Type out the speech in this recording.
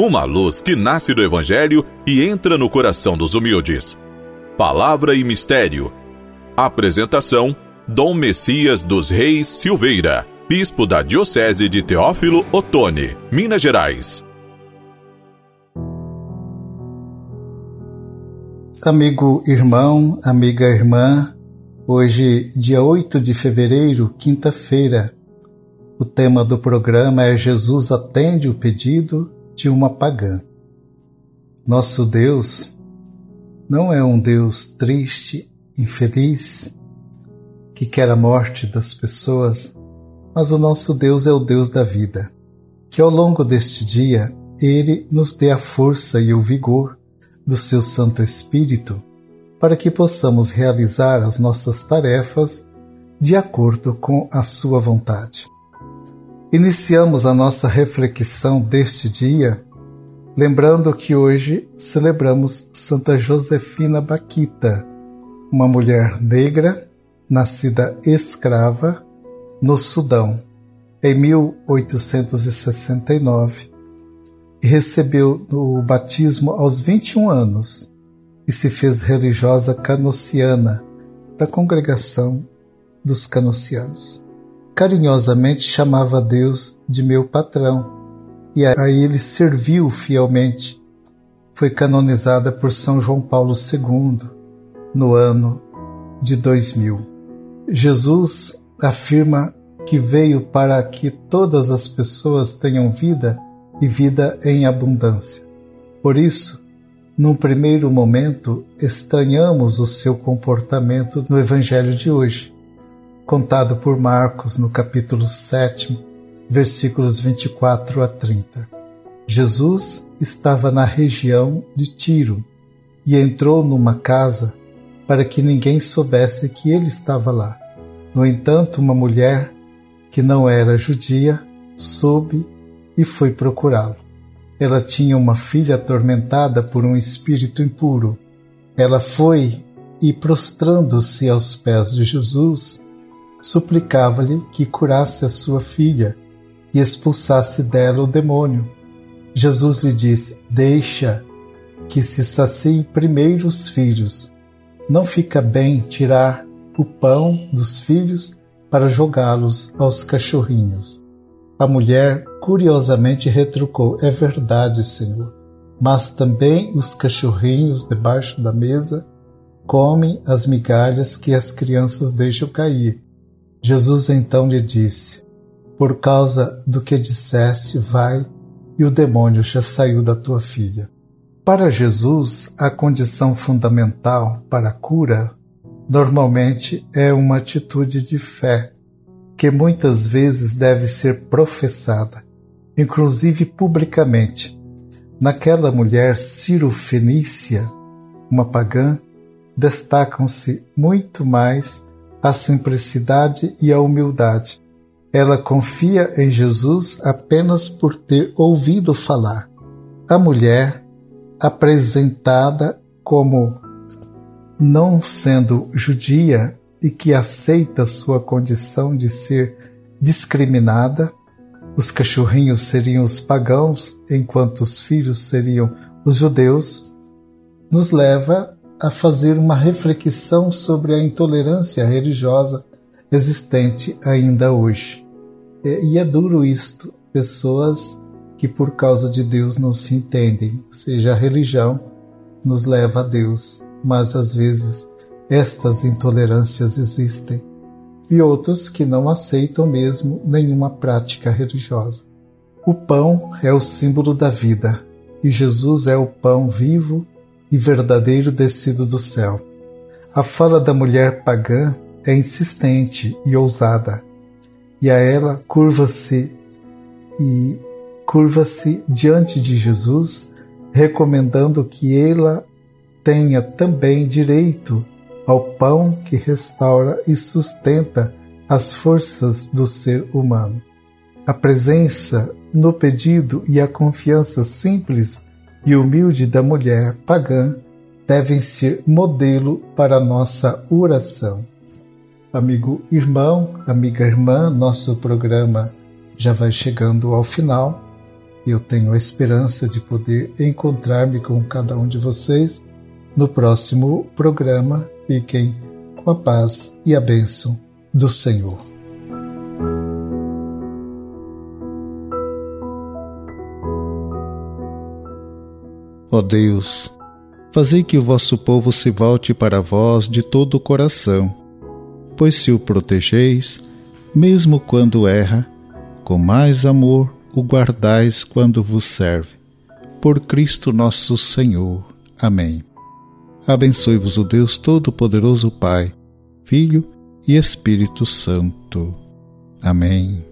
uma luz que nasce do Evangelho e entra no coração dos humildes. Palavra e Mistério. Apresentação: Dom Messias dos Reis Silveira, Bispo da Diocese de Teófilo Otoni, Minas Gerais. Amigo irmão, amiga irmã, hoje, dia 8 de fevereiro, quinta-feira, o tema do programa é Jesus atende o pedido de uma pagã. Nosso Deus não é um Deus triste, infeliz, que quer a morte das pessoas, mas o nosso Deus é o Deus da vida. Que ao longo deste dia ele nos dê a força e o vigor do seu Santo Espírito para que possamos realizar as nossas tarefas de acordo com a sua vontade. Iniciamos a nossa reflexão deste dia lembrando que hoje celebramos Santa Josefina Baquita, uma mulher negra nascida escrava no Sudão em 1869 e recebeu o batismo aos 21 anos e se fez religiosa canociana da congregação dos canocianos carinhosamente chamava Deus de meu patrão, e a ele serviu fielmente. Foi canonizada por São João Paulo II no ano de 2000. Jesus afirma que veio para que todas as pessoas tenham vida e vida em abundância. Por isso, num primeiro momento, estranhamos o seu comportamento no Evangelho de hoje contado por Marcos no capítulo 7, versículos 24 a 30. Jesus estava na região de Tiro e entrou numa casa para que ninguém soubesse que ele estava lá. No entanto, uma mulher que não era judia soube e foi procurá-lo. Ela tinha uma filha atormentada por um espírito impuro. Ela foi e, prostrando-se aos pés de Jesus, suplicava-lhe que curasse a sua filha e expulsasse dela o demônio. Jesus lhe disse: Deixa que se saciem primeiro os filhos. Não fica bem tirar o pão dos filhos para jogá-los aos cachorrinhos. A mulher curiosamente retrucou: É verdade, Senhor, mas também os cachorrinhos debaixo da mesa comem as migalhas que as crianças deixam cair. Jesus então lhe disse: Por causa do que disseste, vai, e o demônio já saiu da tua filha. Para Jesus, a condição fundamental para a cura normalmente é uma atitude de fé, que muitas vezes deve ser professada, inclusive publicamente. Naquela mulher Ciro-Fenícia, uma pagã, destacam-se muito mais a simplicidade e a humildade. Ela confia em Jesus apenas por ter ouvido falar. A mulher, apresentada como não sendo judia e que aceita sua condição de ser discriminada, os cachorrinhos seriam os pagãos, enquanto os filhos seriam os judeus, nos leva a fazer uma reflexão sobre a intolerância religiosa existente ainda hoje. E é duro isto, pessoas que por causa de Deus não se entendem, seja a religião nos leva a Deus, mas às vezes estas intolerâncias existem, e outros que não aceitam mesmo nenhuma prática religiosa. O pão é o símbolo da vida, e Jesus é o pão vivo e verdadeiro descido do céu. A fala da mulher pagã é insistente e ousada, e a ela curva-se e curva-se diante de Jesus, recomendando que ela tenha também direito ao pão que restaura e sustenta as forças do ser humano. A presença no pedido e a confiança simples e humilde da mulher pagã devem ser modelo para nossa oração. Amigo irmão, amiga irmã, nosso programa já vai chegando ao final eu tenho a esperança de poder encontrar-me com cada um de vocês no próximo programa. Fiquem com a paz e a bênção do Senhor. Ó Deus, fazei que o vosso povo se volte para vós de todo o coração, pois se o protegeis, mesmo quando erra, com mais amor o guardais quando vos serve. Por Cristo nosso Senhor. Amém. Abençoe-vos o Deus Todo-Poderoso Pai, Filho e Espírito Santo. Amém.